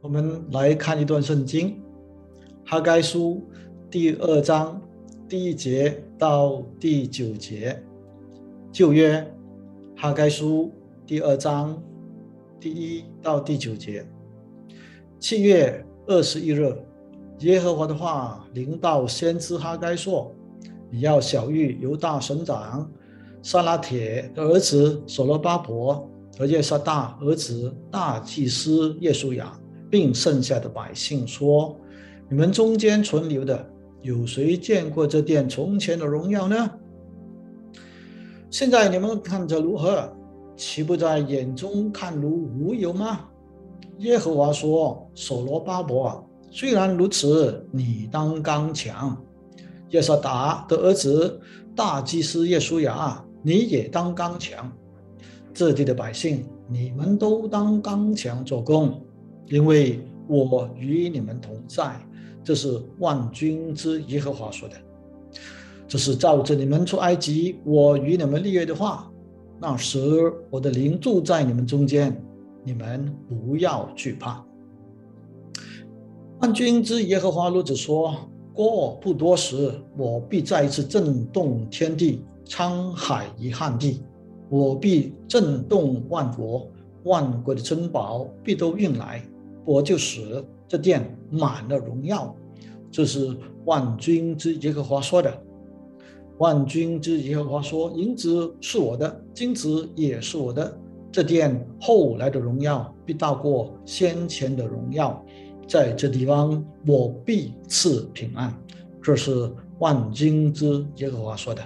我们来看一段圣经，《哈该书》第二章第一节到第九节。旧约，《哈该书》第二章第一到第九节。七月二十一日，耶和华的话临到先知哈该说：“你要小谕犹大省长撒拉铁的儿子所罗巴伯和耶撒大儿子大祭司耶稣雅。”并剩下的百姓说：“你们中间存留的，有谁见过这殿从前的荣耀呢？现在你们看着如何？岂不在眼中看如无有吗？”耶和华说：“所罗巴伯，虽然如此，你当刚强；耶瑟达的儿子大祭司耶稣雅，你也当刚强。这地的百姓，你们都当刚强做工。”因为我与你们同在，这是万军之耶和华说的。这是照着你们出埃及，我与你们立约的话。那时我的灵住在你们中间，你们不要惧怕。万军之耶和华如此说：过不多时，我必再一次震动天地，沧海遗憾地，我必震动万国，万国的珍宝必都运来。我就使这殿满了荣耀，这是万军之耶和华说的。万军之耶和华说：“银子是我的，金子也是我的。这殿后来的荣耀必大过先前的荣耀，在这地方我必赐平安。”这是万军之耶和华说的。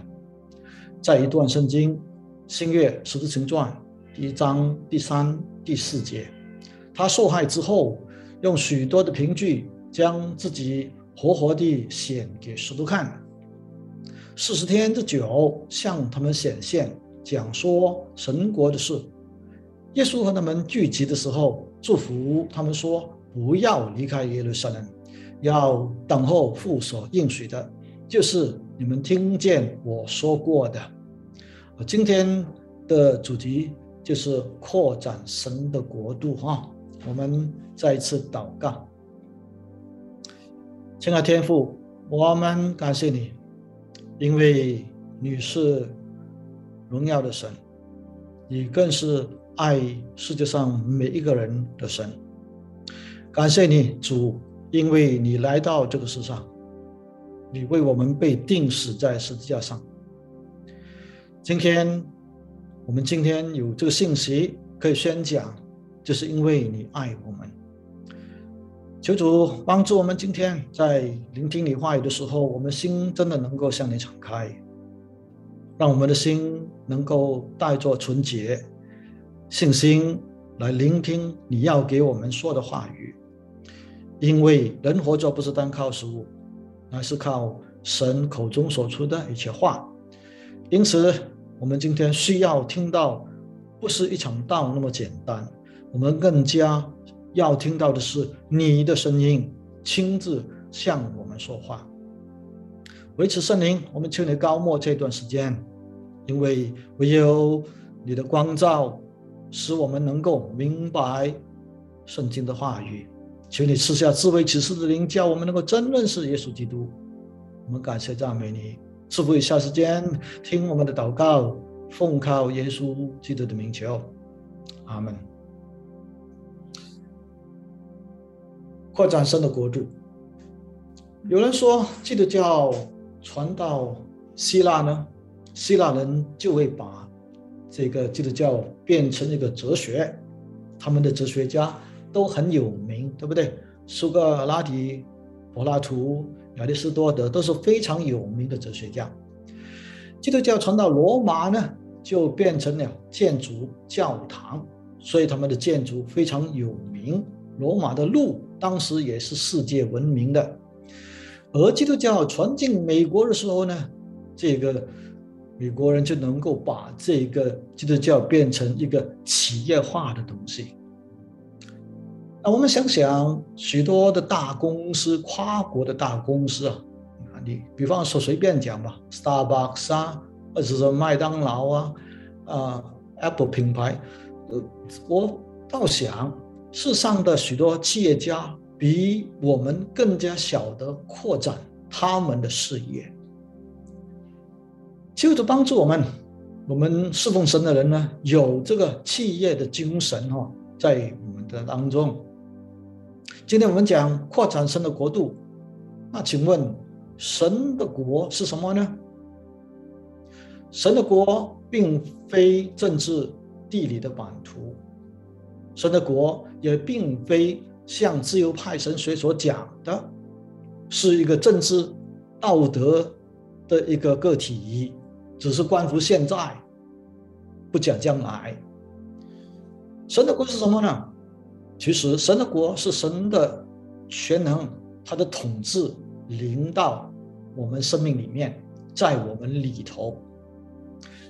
在一段圣经《新月十字经传》第一章第三、第四节。他受害之后，用许多的凭据将自己活活地显给使徒看，四十天之久向他们显现，讲说神国的事。耶稣和他们聚集的时候，祝福他们说：“不要离开耶路撒冷，要等候父所应许的，就是你们听见我说过的。”今天的主题就是扩展神的国度，哈。我们再一次祷告，亲爱天父，我们感谢你，因为你是荣耀的神，你更是爱世界上每一个人的神。感谢你，主，因为你来到这个世上，你为我们被钉死在十字架上。今天，我们今天有这个信息可以宣讲。就是因为你爱我们，求主帮助我们。今天在聆听你话语的时候，我们心真的能够向你敞开，让我们的心能够带着纯洁信心来聆听你要给我们说的话语。因为人活着不是单靠食物，而是靠神口中所出的一切话。因此，我们今天需要听到，不是一场道那么简单。我们更加要听到的是你的声音，亲自向我们说话。维持圣灵，我们求你高莫这段时间，因为唯有你的光照，使我们能够明白圣经的话语。求你赐下智慧启示的灵，叫我们能够真认识耶稣基督。我们感谢赞美你，赐福以下时间听我们的祷告，奉靠耶稣基督的名求，阿门。扩展神的国度。有人说，基督教传到希腊呢，希腊人就会把这个基督教变成一个哲学，他们的哲学家都很有名，对不对？苏格拉底、柏拉图、亚里士多德都是非常有名的哲学家。基督教传到罗马呢，就变成了建筑教堂，所以他们的建筑非常有名。罗马的路当时也是世界闻名的，而基督教传进美国的时候呢，这个美国人就能够把这个基督教变成一个企业化的东西。那我们想想，许多的大公司、跨国的大公司啊，啊，你比方说随便讲吧，Starbucks 啊，或者是麦当劳啊，啊，Apple 品牌，呃，我倒想。世上的许多企业家比我们更加晓得扩展他们的事业。就着帮助我们，我们侍奉神的人呢，有这个企业的精神哈，在我们的当中。今天我们讲扩展神的国度，那请问神的国是什么呢？神的国并非政治地理的版图，神的国也并非像自由派神学所讲的，是一个政治道德的一个个体。只是关乎现在，不讲将来。神的国是什么呢？其实神的国是神的全能，他的统治临到我们生命里面，在我们里头。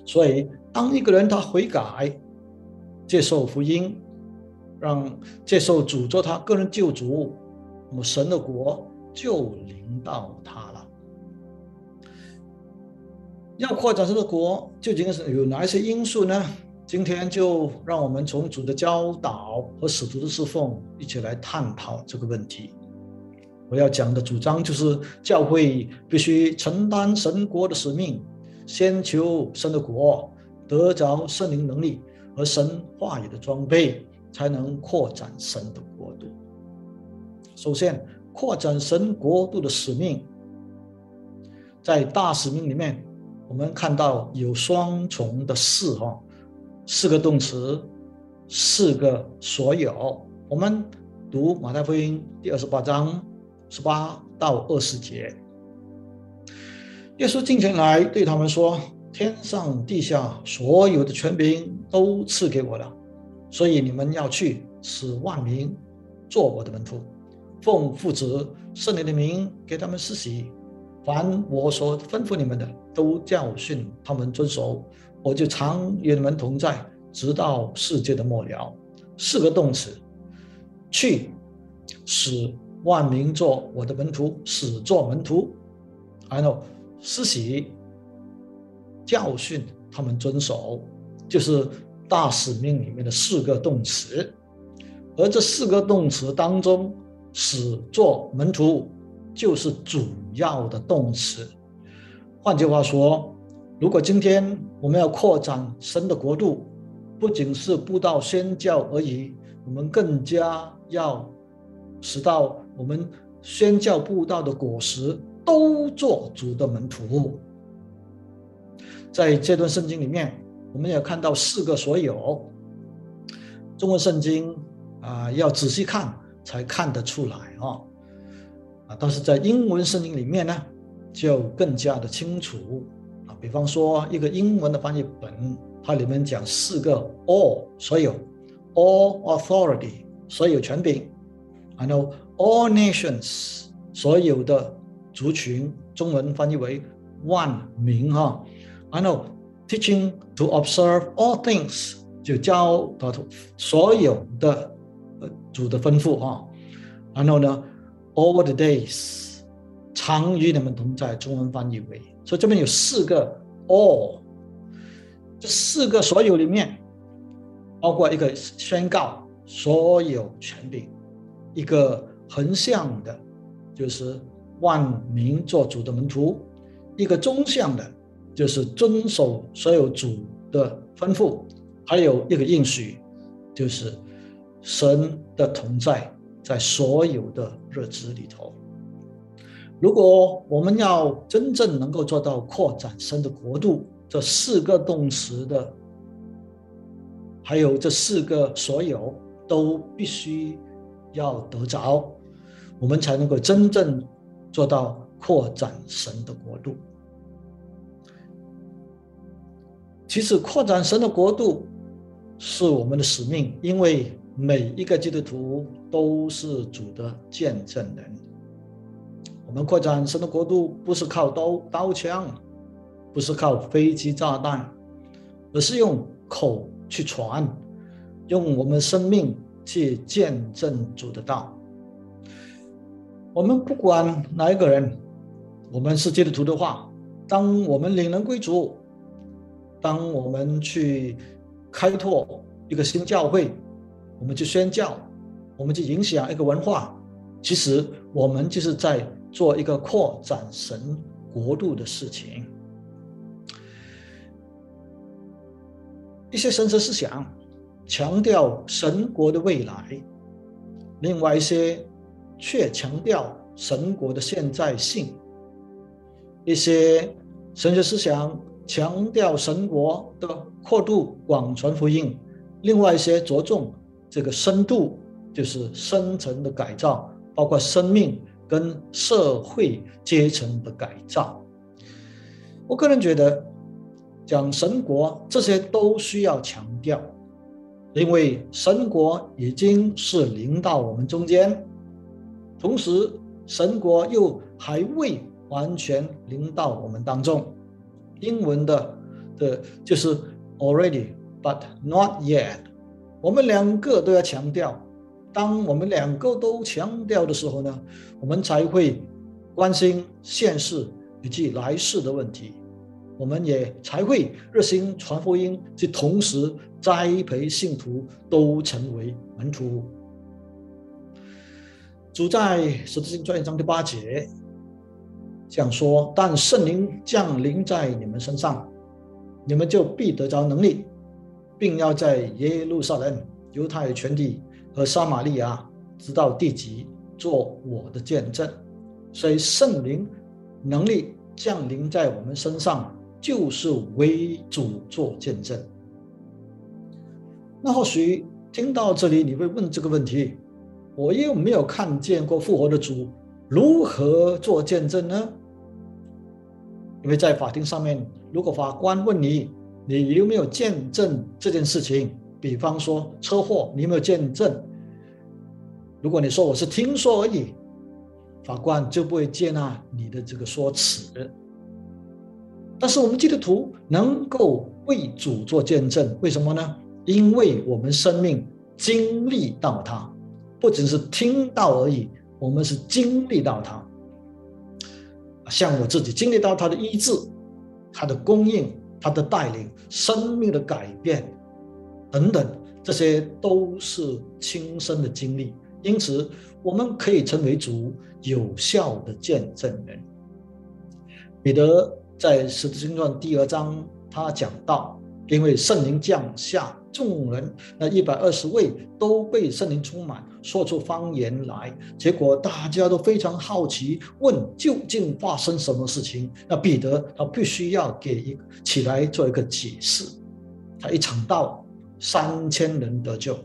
所以，当一个人他悔改，接受福音，让接受主做他个人救主，那么神的国就临到他了。要扩展这个国，究竟是有哪一些因素呢？今天就让我们从主的教导和使徒的侍奉一起来探讨这个问题。我要讲的主张就是，教会必须承担神国的使命，先求神的国，得着圣灵能力和神话语的装备，才能扩展神的国度。首先，扩展神国度的使命，在大使命里面。我们看到有双重的四哈，四个动词，四个所有。我们读马太福音第二十八章十八到二十节，耶稣进前来对他们说：“天上地下所有的权柄都赐给我了，所以你们要去，使万民做我的门徒，奉父子圣灵的名给他们施洗。”凡我所吩咐你们的，都教训他们遵守，我就常与你们同在，直到世界的末了。四个动词：去，使万民做我的门徒，使做门徒；然后施洗，教训他们遵守，就是大使命里面的四个动词。而这四个动词当中，使做门徒。就是主要的动词。换句话说，如果今天我们要扩展神的国度，不仅是布道宣教而已，我们更加要使到我们宣教布道的果实都做主的门徒。在这段圣经里面，我们也看到四个所有。中文圣经啊，要仔细看才看得出来哦啊。但是在英文圣经里面呢，就更加的清楚啊。比方说，一个英文的翻译本，它里面讲四个 all 所有，all authority 所有权柄，然后 all nations 所有的族群，中文翻译为万民哈。然后 teaching to observe all things 就教导所有的呃主的吩咐哈。然后呢？All the days，常与你们同在。中文翻译为，所以这边有四个 all，这四个所有里面，包括一个宣告所有权柄，一个横向的，就是万民做主的门徒；一个中向的，就是遵守所有主的吩咐；还有一个应许，就是神的同在。在所有的日子里头，如果我们要真正能够做到扩展神的国度，这四个动词的，还有这四个所有，都必须要得着，我们才能够真正做到扩展神的国度。其实，扩展神的国度是我们的使命，因为。每一个基督徒都是主的见证人。我们扩展神的国度，不是靠刀刀枪，不是靠飞机炸弹，而是用口去传，用我们生命去见证主的道。我们不管哪一个人，我们是基督徒的话，当我们领人归主，当我们去开拓一个新教会。我们去宣教，我们去影响一个文化，其实我们就是在做一个扩展神国度的事情。一些神学思想强调神国的未来，另外一些却强调神国的现在性。一些神学思想强调神国的阔度、广传福音，另外一些着重这个深度，就是深层的改造，包括生命跟社会阶层的改造。我个人觉得。讲神国，这些都需要强调，因为神国已经是临到我们中间，同时神国又还未完全临到我们当中。英文的的就是 already but not yet。我们两个都要强调，当我们两个都强调的时候呢，我们才会关心现世以及来世的问题。我们也才会热心传福音，去同时栽培信徒，都成为门徒。主在十字经传一章第八节这样说：“但圣灵降临在你们身上，你们就必得着能力，并要在耶路撒冷、犹太全地和撒玛利亚，直到地极，做我的见证。”所以圣灵能力降临在我们身上。就是为主做见证。那或许听到这里，你会问这个问题：我又没有看见过复活的主，如何做见证呢？因为在法庭上面，如果法官问你，你有没有见证这件事情？比方说车祸，你有没有见证？如果你说我是听说而已，法官就不会接纳你的这个说辞。但是我们基督徒能够为主做见证，为什么呢？因为我们生命经历到他，不只是听到而已，我们是经历到他。像我自己经历到他的医治、他的供应、他的带领、生命的改变等等，这些都是亲身的经历。因此，我们可以成为主有效的见证人。彼得。在十字经传第二章，他讲到，因为圣灵降下，众人那一百二十位都被圣灵充满，说出方言来。结果大家都非常好奇，问究竟发生什么事情？那彼得他必须要给一起来做一个解释。他一场道，三千人得救。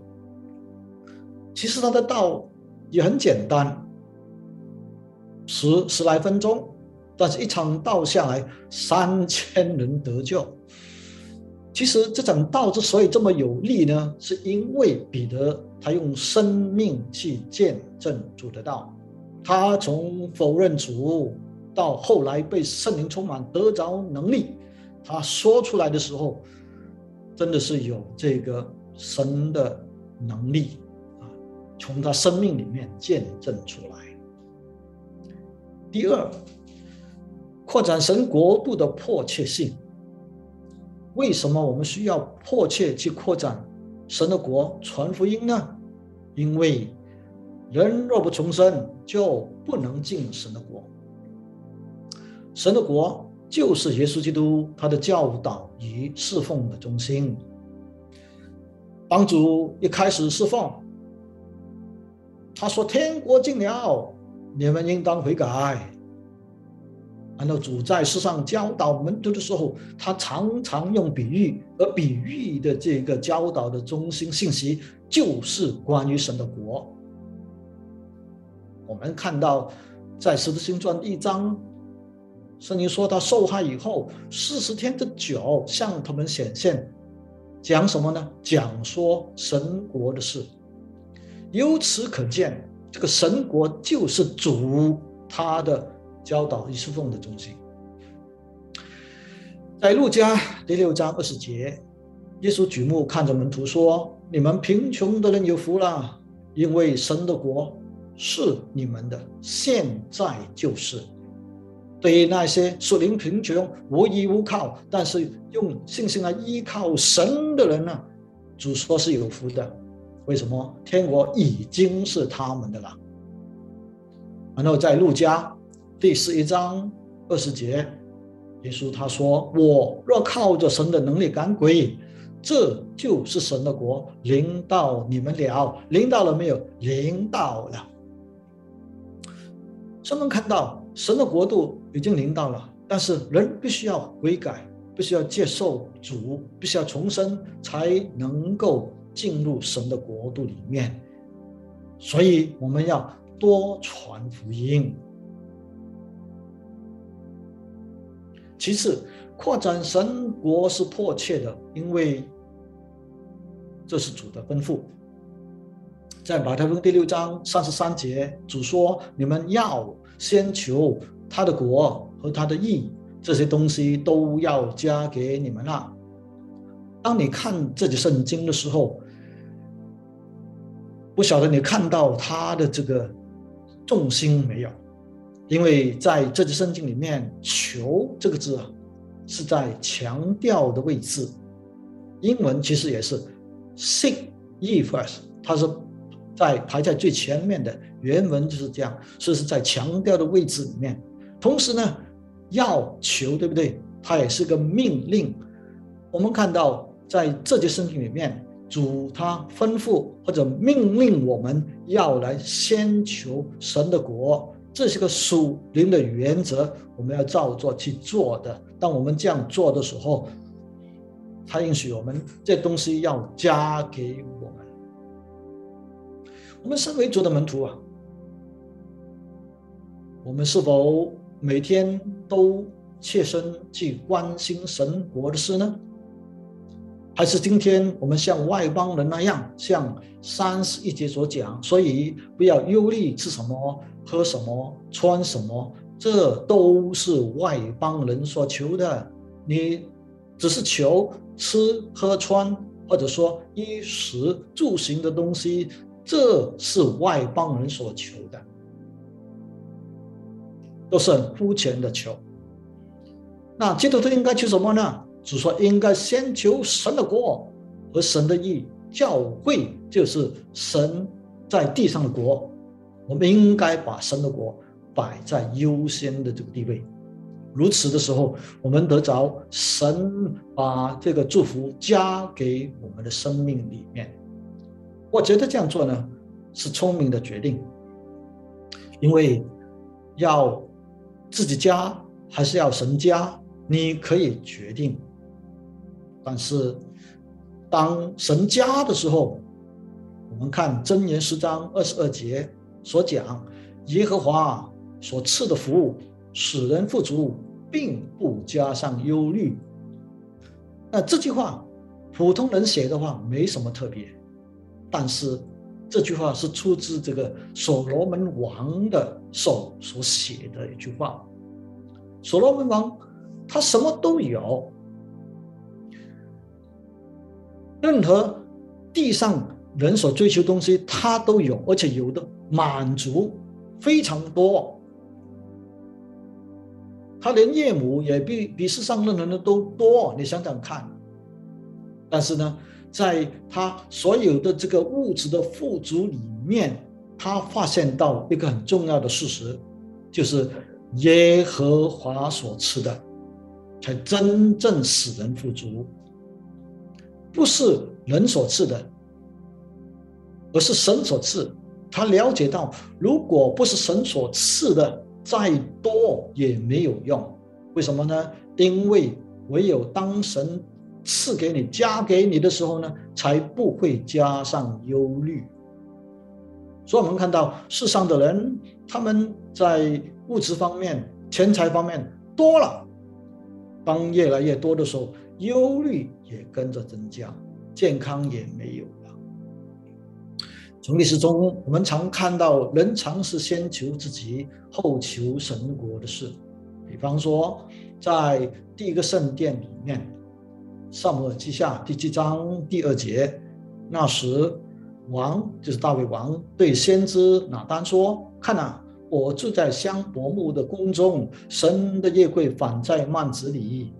其实他的道也很简单，十十来分钟。但是，一场道下来，三千人得救。其实，这场道之所以这么有力呢，是因为彼得他用生命去见证主的道。他从否认主到后来被圣灵充满，得着能力，他说出来的时候，真的是有这个神的能力啊，从他生命里面见证出来。第二。扩展神国度的迫切性。为什么我们需要迫切去扩展神的国、传福音呢？因为人若不重生，就不能进神的国。神的国就是耶稣基督他的教导与侍奉的中心。当主一开始侍奉，他说：“天国近了，你们应当悔改。”按照主在世上教导门徒的时候，他常常用比喻，而比喻的这个教导的中心信息就是关于神的国。我们看到在《使徒行传》一章，圣经说他受害以后四十天的酒向他们显现，讲什么呢？讲说神国的事。由此可见，这个神国就是主他的。教导与侍奉的中心，在路加第六章二十节，耶稣举目看着门徒说：“你们贫穷的人有福了，因为神的国是你们的，现在就是。对于那些属灵贫穷、无依无靠，但是用信心来依靠神的人呢，主说是有福的。为什么？天国已经是他们的了。然后在路加第十一章二十节，耶稣他说：“我若靠着神的能力赶鬼，这就是神的国临到你们了。临到了没有？临到了。他们看到神的国度已经临到了，但是人必须要悔改，必须要接受主，必须要重生，才能够。”进入神的国度里面，所以我们要多传福音。其次，扩展神国是迫切的，因为这是主的吩咐。在马太福音第六章三十三节，主说：“你们要先求他的国和他的义，这些东西都要加给你们了。”当你看这节圣经的时候，不晓得你看到他的这个重心没有？因为在这节圣经里面，“求”这个字啊，是在强调的位置。英文其实也是 “seek ye first”，它是在排在最前面的。原文就是这样，所以是在强调的位置里面。同时呢，要求，对不对？它也是个命令。我们看到在这节圣经里面。主他吩咐或者命令我们要来先求神的国，这是个属灵的原则，我们要照做去做的。当我们这样做的时候，他允许我们这东西要加给我们。我们身为主的门徒啊，我们是否每天都切身去关心神国的事呢？还是今天我们像外邦人那样，像三十一节所讲，所以不要忧虑吃什么、喝什么、穿什么，这都是外邦人所求的。你只是求吃喝穿，或者说衣食住行的东西，这是外邦人所求的，都是很肤浅的求。那基督徒应该求什么呢？主说：“应该先求神的国和神的义，教会就是神在地上的国。我们应该把神的国摆在优先的这个地位。如此的时候，我们得着神把这个祝福加给我们的生命里面。我觉得这样做呢是聪明的决定，因为要自己加还是要神加，你可以决定。”但是，当神加的时候，我们看箴言十章二十二节所讲，耶和华所赐的福使人富足，并不加上忧虑。那这句话，普通人写的话没什么特别，但是这句话是出自这个所罗门王的手所写的一句话。所罗门王他什么都有。任何地上人所追求东西，他都有，而且有的满足非常多。他连岳母也比比世上任何人都多，你想想看。但是呢，在他所有的这个物质的富足里面，他发现到一个很重要的事实，就是耶和华所赐的，才真正使人富足。不是人所赐的，而是神所赐。他了解到，如果不是神所赐的，再多也没有用。为什么呢？因为唯有当神赐给你、加给你的时候呢，才不会加上忧虑。所以，我们看到世上的人，他们在物质方面、钱财方面多了，当越来越多的时候。忧虑也跟着增加，健康也没有。从历史中，我们常看到人常是先求自己，后求神国的事。比方说，在第一个圣殿里面，《萨姆尔记下》第七章第二节，那时王就是大卫王对先知拿丹说：“看呐，我住在香柏木的宫中，神的夜柜反在幔子里。”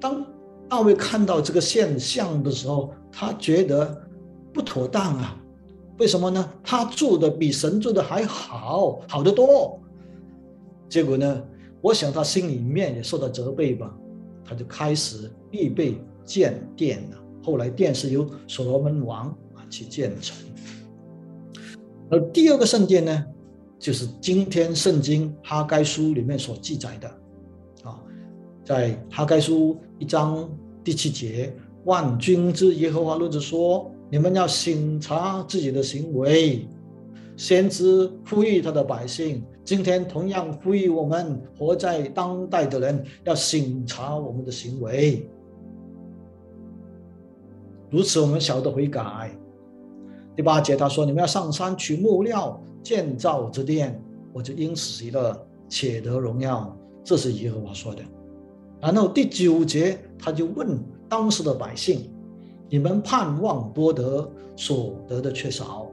当大卫看到这个现象的时候，他觉得不妥当啊！为什么呢？他做的比神做的还好，好得多。结果呢，我想他心里面也受到责备吧，他就开始预备建殿了。后来殿是由所罗门王啊去建成。而第二个圣殿呢，就是今天圣经哈该书里面所记载的，啊，在哈该书一章第七节，万军之耶和华论着说：你们要审查自己的行为，先知呼吁他的百姓，今天同样呼吁我们活在当代的人要审查我们的行为。如此，我们晓得悔改。第八节他说：“你们要上山取木料建造之殿，我就因此喜乐，且得荣耀。”这是耶和华说的。然后第九节他就问当时的百姓：“你们盼望多得，所得的却少；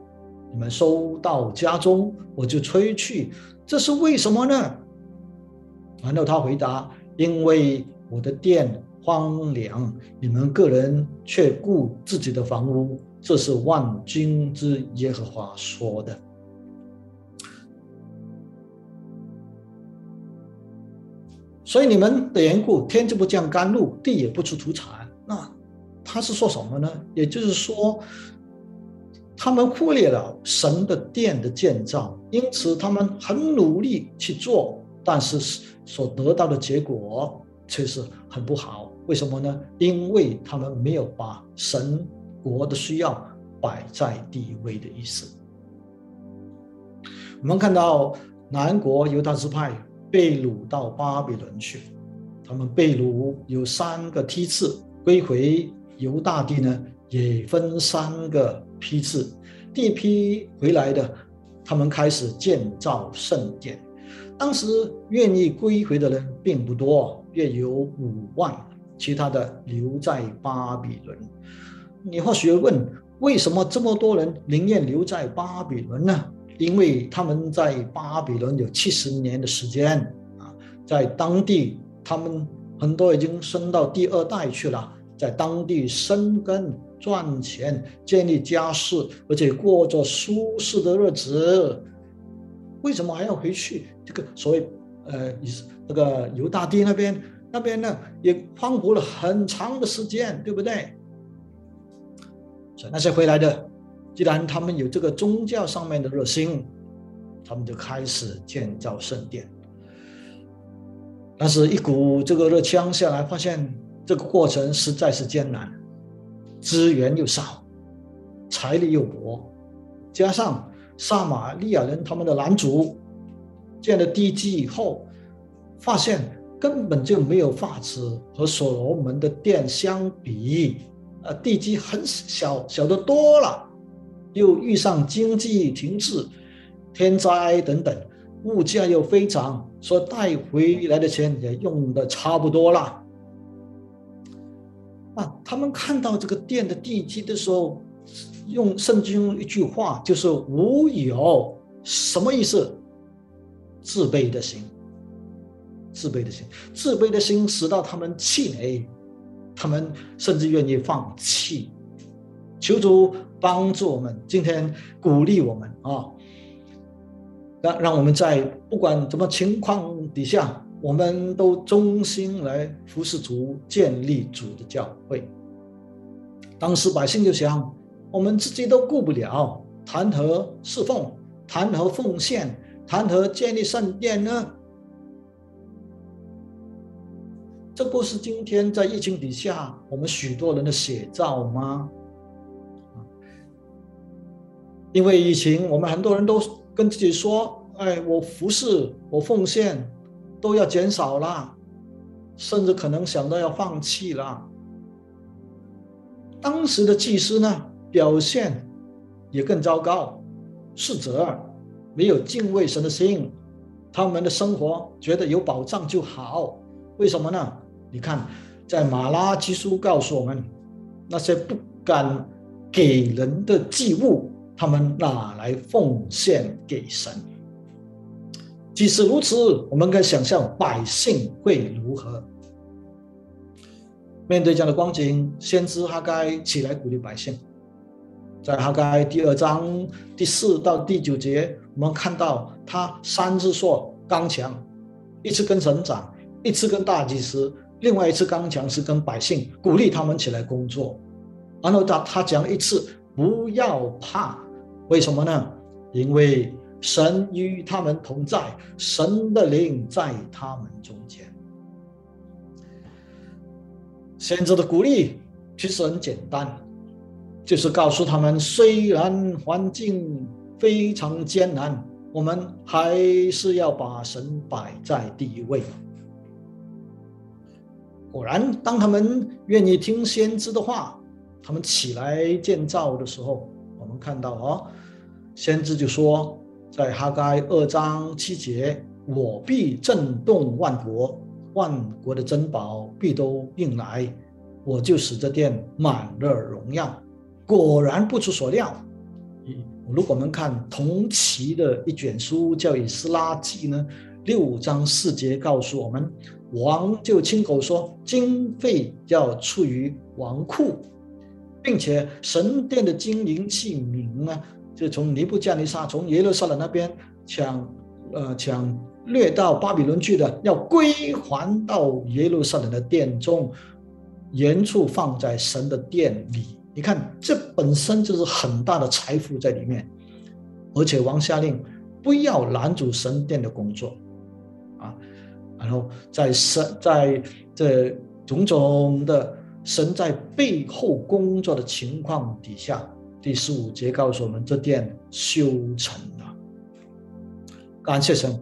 你们收到家中，我就吹去，这是为什么呢？”然后他回答：“因为我的殿。”荒凉，你们个人却顾自己的房屋，这是万军之耶和华说的。所以你们的缘故，天就不降甘露，地也不出土产。那他是说什么呢？也就是说，他们忽略了神的殿的建造，因此他们很努力去做，但是所得到的结果却是很不好。为什么呢？因为他们没有把神国的需要摆在第一位的意思。我们看到南国犹大支派被掳到巴比伦去，他们被掳有三个梯次，归回犹大地呢也分三个批次。第一批回来的，他们开始建造圣殿，当时愿意归回的人并不多，约有五万。其他的留在巴比伦，你或许问，为什么这么多人宁愿留在巴比伦呢？因为他们在巴比伦有七十年的时间啊，在当地他们很多已经升到第二代去了，在当地生根、赚钱、建立家室，而且过着舒适的日子，为什么还要回去这个所谓呃，那个犹大地那边？那边呢也荒芜了很长的时间，对不对？所以那些回来的，既然他们有这个宗教上面的热心，他们就开始建造圣殿。但是，一股这个热枪下来，发现这个过程实在是艰难，资源又少，财力又薄，加上撒玛利亚人他们的拦阻，建了地基以后，发现。根本就没有法子和所罗门的殿相比，呃，地基很小，小的多了，又遇上经济停滞、天灾等等，物价又飞涨，所带回来的钱也用的差不多了。他们看到这个殿的地基的时候，用圣经一句话就是“无有”，什么意思？自卑的心。自卑的心，自卑的心使到他们气馁，他们甚至愿意放弃。求主帮助我们，今天鼓励我们啊，让让我们在不管什么情况底下，我们都忠心来服侍主，建立主的教会。当时百姓就想，我们自己都顾不了，谈何侍奉，谈何奉献，谈何建立圣殿呢？这不是今天在疫情底下我们许多人的写照吗？因为疫情，我们很多人都跟自己说：“哎，我服侍，我奉献，都要减少了，甚至可能想到要放弃了。”当时的祭司呢，表现也更糟糕，是者没有敬畏神的心，他们的生活觉得有保障就好，为什么呢？你看，在马拉基书告诉我们，那些不敢给人的祭物，他们哪来奉献给神。即使如此，我们可以想象百姓会如何面对这样的光景。先知哈该起来鼓励百姓，在哈该第二章第四到第九节，我们看到他三次说刚强，一次跟省长，一次跟大祭司，另外一次刚强是跟百姓鼓励他们起来工作。然后他他讲一次不要怕，为什么呢？因为神与他们同在，神的灵在他们中间。先知的鼓励其实很简单。就是告诉他们，虽然环境非常艰难，我们还是要把神摆在第一位。果然，当他们愿意听先知的话，他们起来建造的时候，我们看到哦，先知就说，在哈该二章七节：“我必震动万国，万国的珍宝必都运来，我就使这殿满了荣耀。”果然不出所料，如果我们看同期的一卷书叫《以斯拉记》呢，六章四节告诉我们，王就亲口说，经费要出于王库，并且神殿的金银器皿呢，就从尼布加尼撒从耶路撒冷那边抢，呃抢掠到巴比伦去的，要归还到耶路撒冷的殿中，原处放在神的殿里。你看，这本身就是很大的财富在里面，而且王下令不要拦阻神殿的工作，啊，然后在神在这种种的神在背后工作的情况底下，第十五节告诉我们，这殿修成了。感谢神，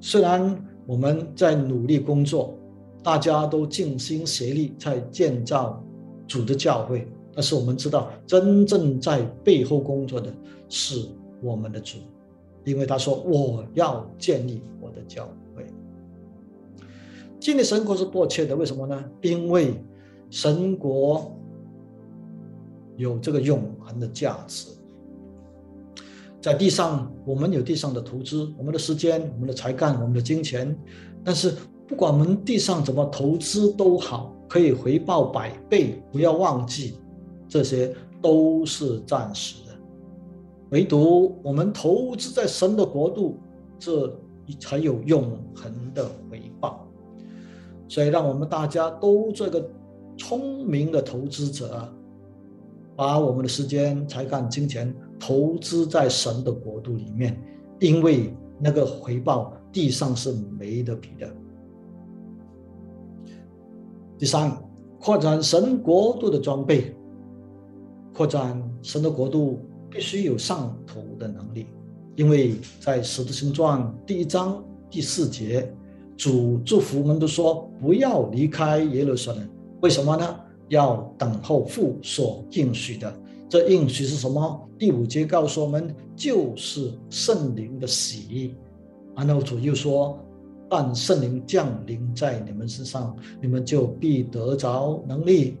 虽然我们在努力工作，大家都尽心协力在建造主的教会。但是我们知道，真正在背后工作的是我们的主，因为他说：“我要建立我的教会。”建立神国是迫切的，为什么呢？因为神国有这个永恒的价值。在地上，我们有地上的投资，我们的时间、我们的才干、我们的金钱，但是不管我们地上怎么投资都好，可以回报百倍。不要忘记。这些都是暂时的，唯独我们投资在神的国度，这才有永恒的回报。所以，让我们大家都做个聪明的投资者，把我们的时间、才干、金钱投资在神的国度里面，因为那个回报地上是没得比的。第三，扩展神国度的装备。扩展神的国度必须有上头的能力，因为在使徒行传第一章第四节，主祝福门都说：“不要离开耶路撒冷。”为什么呢？要等候父所应许的。这应许是什么？第五节告诉我们，就是圣灵的喜。然后主又说：“但圣灵降临在你们身上，你们就必得着能力。”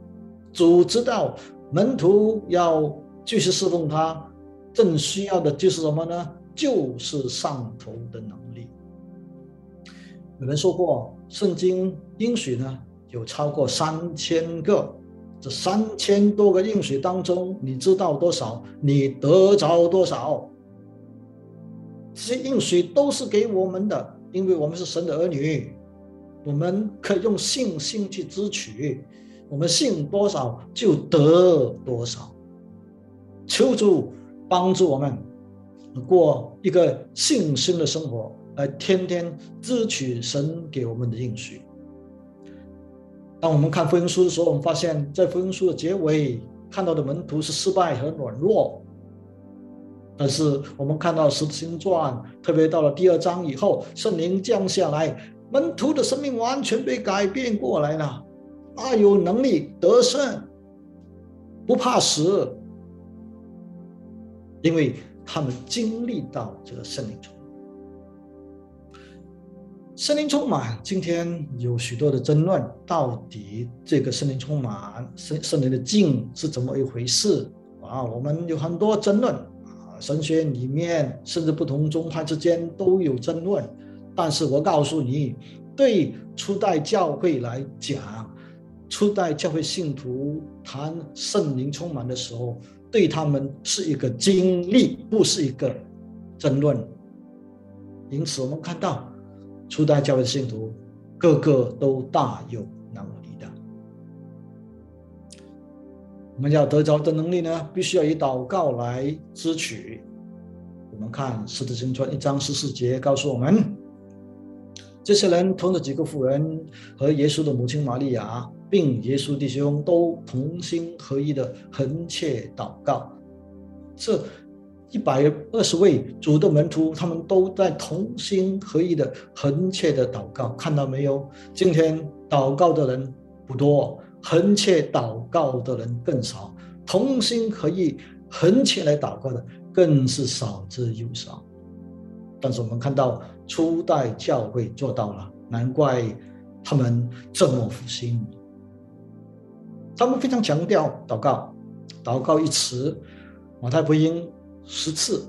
主知道。门徒要继续侍奉他，正需要的就是什么呢？就是上头的能力。有人说过，圣经应许呢有超过三千个，这三千多个应许当中，你知道多少？你得着多少？这些应许都是给我们的，因为我们是神的儿女，我们可以用信心去支取。我们信多少就得多少，求主帮助我们过一个信心的生活，来天天支取神给我们的应许。当我们看福音书的时候，我们发现，在福音书的结尾看到的门徒是失败和软弱，但是我们看到《十字星传》，特别到了第二章以后，圣灵降下来，门徒的生命完全被改变过来了。大有能力得胜，不怕死，因为他们经历到这个圣灵充满。圣灵充满，今天有许多的争论，到底这个圣灵充满、圣圣灵的境是怎么一回事啊？我们有很多争论啊，神学里面甚至不同宗派之间都有争论。但是我告诉你，对初代教会来讲，初代教会信徒谈圣灵充满的时候，对对他们是一个经历，不是一个争论。因此，我们看到初代教会的信徒个个都大有能力的。我们要得着的能力呢，必须要以祷告来支取。我们看《使徒行传》一章十四节告诉我们，这些人同着几个妇人和耶稣的母亲玛利亚，并耶稣弟兄都同心合一的横切祷告。这一百二十位主的门徒，他们都在同心合意的横切的祷告，看到没有？今天祷告的人不多，横切祷告的人更少，同心合意横切来祷告的更是少之又少。但是我们看到初代教会做到了，难怪他们这么复兴。他们非常强调祷告，祷告一词，马太福音。十次，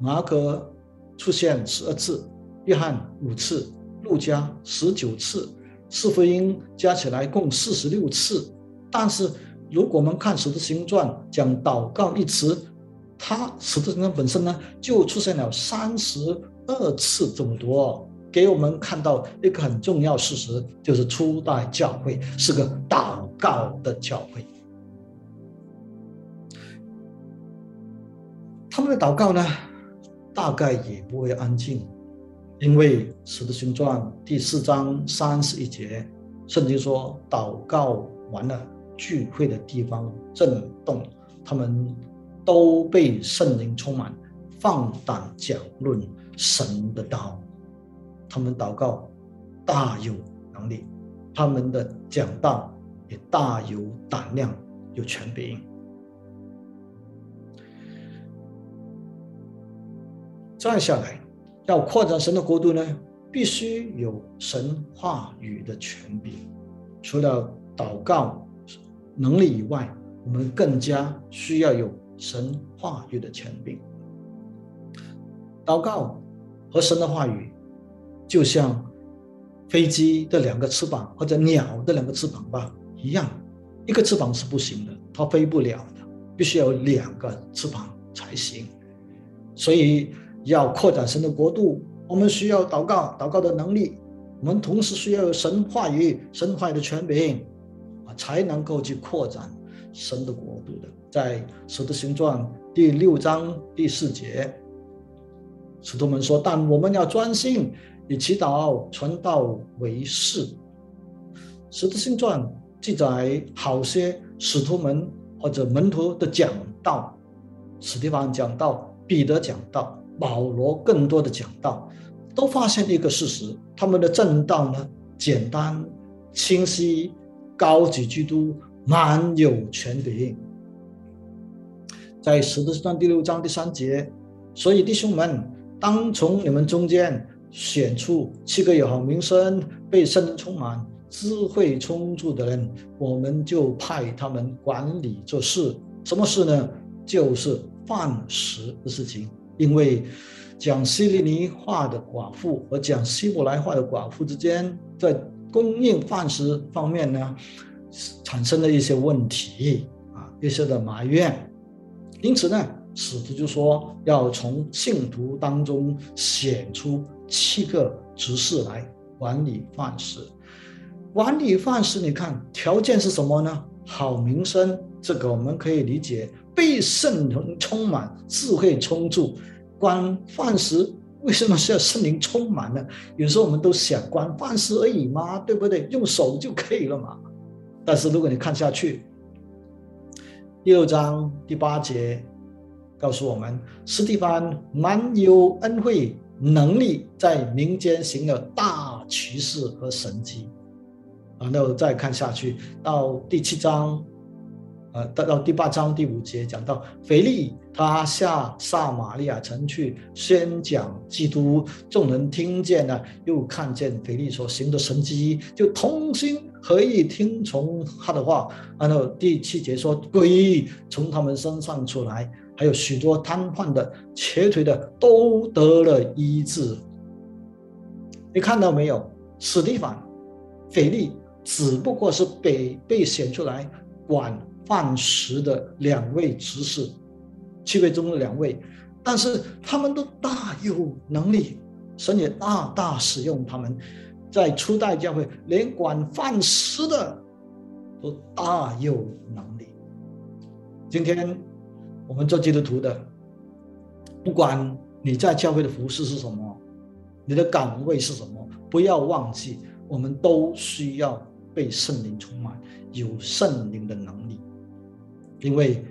马可出现十二次，约翰五次，路加十九次，四福音加起来共四十六次。但是，如果我们看《十字星传》讲祷告一词，它《十字星传》本身呢，就出现了三十二次这么多，给我们看到一个很重要事实，就是初代教会是个祷告的教会。他们的祷告呢，大概也不会安静，因为《使徒行传》第四章三十一节，圣经说：“祷告完了，聚会的地方震动，他们都被圣灵充满，放胆讲论神的道。他们祷告大有能力，他们的讲道也大有胆量，有权柄。”再下来，要扩展神的国度呢，必须有神话语的权柄。除了祷告能力以外，我们更加需要有神话语的权柄。祷告和神的话语，就像飞机的两个翅膀或者鸟的两个翅膀吧一样，一个翅膀是不行的，它飞不了的，必须要有两个翅膀才行。所以。要扩展神的国度，我们需要祷告，祷告的能力。我们同时需要有神话语、神话语的权柄，啊，才能够去扩展神的国度的。在使徒行传第六章第四节，使徒们说：“但我们要专心以祈祷、传道为事。”使徒行传记载好些使徒们或者门徒的讲道，史蒂芬讲道，彼得讲道。保罗更多的讲道，都发现一个事实：他们的正道呢，简单、清晰、高举基督，满有权柄。在使徒行传第六章第三节，所以弟兄们，当从你们中间选出七个有好名声、被圣灵充满、智慧充足的人，我们就派他们管理这事。什么事呢？就是饭食的事情。因为讲希利尼话的寡妇和讲希伯来话的寡妇之间，在供应饭食方面呢，产生了一些问题啊，一些的埋怨。因此呢，使徒就说要从信徒当中选出七个执事来管理饭食。管理饭食，你看条件是什么呢？好名声，这个我们可以理解。被圣灵充满，智慧充足，管饭食为什么是要圣灵充满呢？有时候我们都想管饭食而已嘛，对不对？用手就可以了嘛。但是如果你看下去，第六章第八节告诉我们，斯蒂凡蛮有恩惠能力，在民间行了大奇事和神迹。然后再看下去到第七章。呃，到到第八章第五节讲到腓力，他下撒玛利亚城去宣讲基督，众人听见了，又看见腓力所行的神迹，就同心合意听从他的话。然后第七节说，鬼从他们身上出来，还有许多瘫痪的、瘸腿的都得了医治。你看到没有？史蒂凡、腓力只不过是被被选出来管。饭食的两位执事，七位中的两位，但是他们都大有能力，神也大大使用他们，在初代教会连管饭食的都大有能力。今天我们做基督徒的，不管你在教会的服饰是什么，你的岗位是什么，不要忘记，我们都需要被圣灵充满，有圣灵的能力，因为。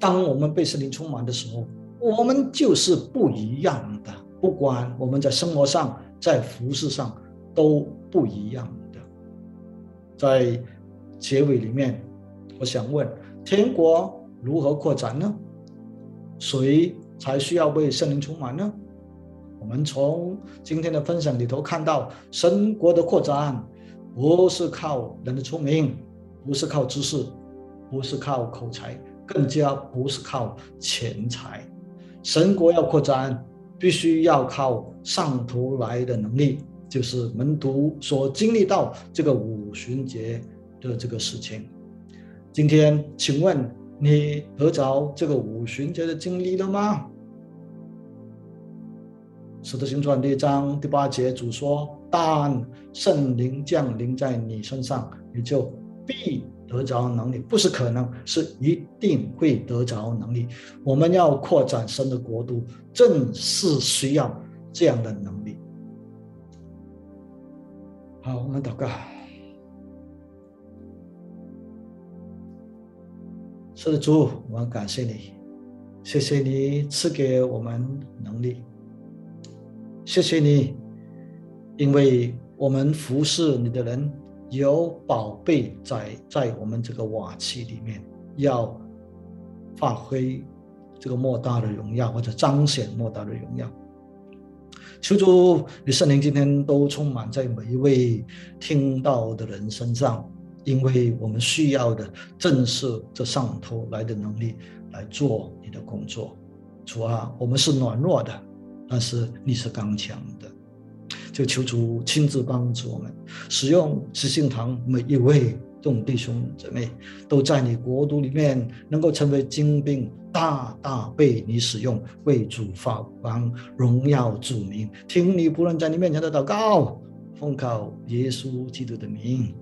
当我们被圣灵充满的时候，我们就是不一样的。不管我们在生活上、在服饰上都不一样的。在结尾里面，我想问：天国如何扩展呢？谁才需要被圣灵充满呢？我们从今天的分享里头看到，神国的扩展不是靠人的聪明，不是靠知识，不是靠口才。更加不是靠钱财，神国要扩展，必须要靠上头来的能力，就是门徒所经历到这个五旬节的这个事情。今天，请问你得着这个五旬节的经历了吗？使徒行传第一章第八节，主说：“但圣灵降临在你身上，你就必。”得着能力不是可能，是一定会得着能力。我们要扩展神的国度，正是需要这样的能力。好，我们祷告。是的，主，我们感谢你，谢谢你赐给我们能力，谢谢你，因为我们服侍你的人。有宝贝在在我们这个瓦器里面，要发挥这个莫大的荣耀，或者彰显莫大的荣耀。求主与圣灵今天都充满在每一位听到的人身上，因为我们需要的正是这上头来的能力来做你的工作。主啊，我们是软弱的，但是你是刚强的。就求主亲自帮助我们，使用慈信堂每一位众弟兄姊妹，都在你国度里面能够成为精兵，大大被你使用，为主发光，荣耀主名。听你仆人在你面前的祷告，奉靠耶稣基督的名。